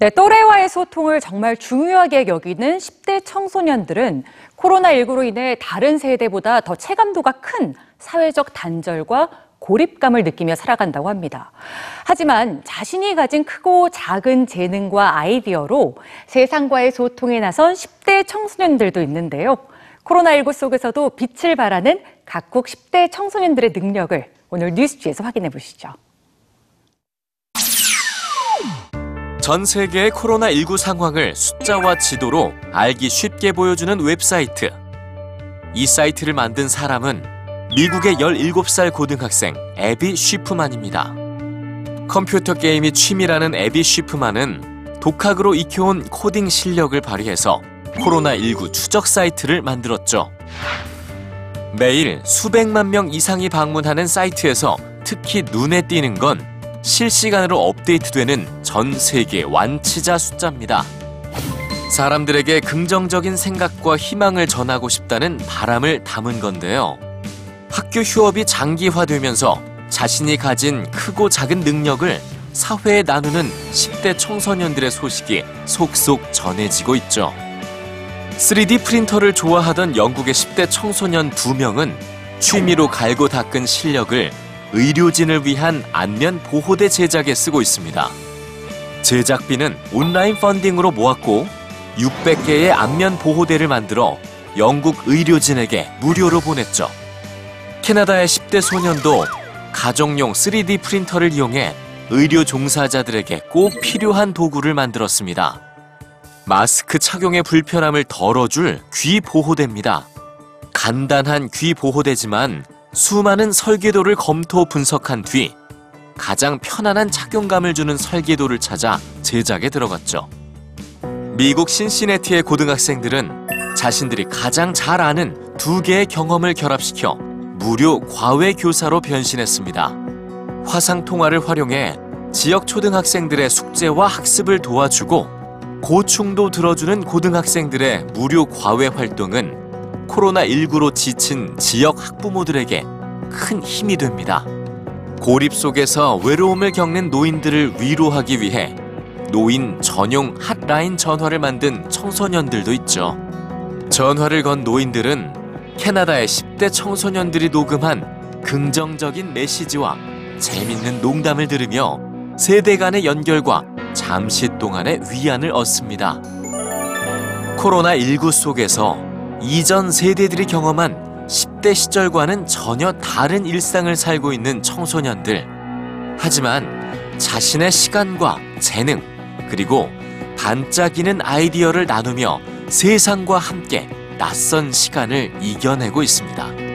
네, 또래와의 소통을 정말 중요하게 여기는 10대 청소년들은 코로나19로 인해 다른 세대보다 더 체감도가 큰 사회적 단절과 고립감을 느끼며 살아간다고 합니다. 하지만 자신이 가진 크고 작은 재능과 아이디어로 세상과의 소통에 나선 10대 청소년들도 있는데요. 코로나19 속에서도 빛을 발하는 각국 10대 청소년들의 능력을 오늘 뉴스지에서 확인해 보시죠. 전 세계의 코로나19 상황을 숫자와 지도로 알기 쉽게 보여주는 웹사이트. 이 사이트를 만든 사람은 미국의 17살 고등학생 에비 쉬프만입니다. 컴퓨터 게임이 취미라는 에비 쉬프만은 독학으로 익혀온 코딩 실력을 발휘해서 코로나19 추적 사이트를 만들었죠. 매일 수백만 명 이상이 방문하는 사이트에서 특히 눈에 띄는 건 실시간으로 업데이트되는 전 세계 완치자 숫자입니다. 사람들에게 긍정적인 생각과 희망을 전하고 싶다는 바람을 담은 건데요. 학교 휴업이 장기화되면서 자신이 가진 크고 작은 능력을 사회에 나누는 10대 청소년들의 소식이 속속 전해지고 있죠. 3D 프린터를 좋아하던 영국의 10대 청소년 두 명은 취미로 갈고 닦은 실력을 의료진을 위한 안면 보호대 제작에 쓰고 있습니다. 제작비는 온라인 펀딩으로 모았고 600개의 안면 보호대를 만들어 영국 의료진에게 무료로 보냈죠. 캐나다의 10대 소년도 가정용 3D 프린터를 이용해 의료 종사자들에게 꼭 필요한 도구를 만들었습니다. 마스크 착용의 불편함을 덜어줄 귀 보호대입니다. 간단한 귀 보호대지만 수많은 설계도를 검토 분석한 뒤 가장 편안한 착용감을 주는 설계도를 찾아 제작에 들어갔죠. 미국 신시내티의 고등학생들은 자신들이 가장 잘 아는 두 개의 경험을 결합시켜 무료 과외 교사로 변신했습니다. 화상 통화를 활용해 지역 초등학생들의 숙제와 학습을 도와주고 고충도 들어주는 고등학생들의 무료 과외 활동은 코로나19로 지친 지역 학부모들에게 큰 힘이 됩니다. 고립 속에서 외로움을 겪는 노인들을 위로하기 위해 노인 전용 핫라인 전화를 만든 청소년들도 있죠. 전화를 건 노인들은 캐나다의 10대 청소년들이 녹음한 긍정적인 메시지와 재밌는 농담을 들으며 세대 간의 연결과 잠시 동안의 위안을 얻습니다. 코로나19 속에서 이전 세대들이 경험한 10대 시절과는 전혀 다른 일상을 살고 있는 청소년들. 하지만 자신의 시간과 재능, 그리고 반짝이는 아이디어를 나누며 세상과 함께 낯선 시간을 이겨내고 있습니다.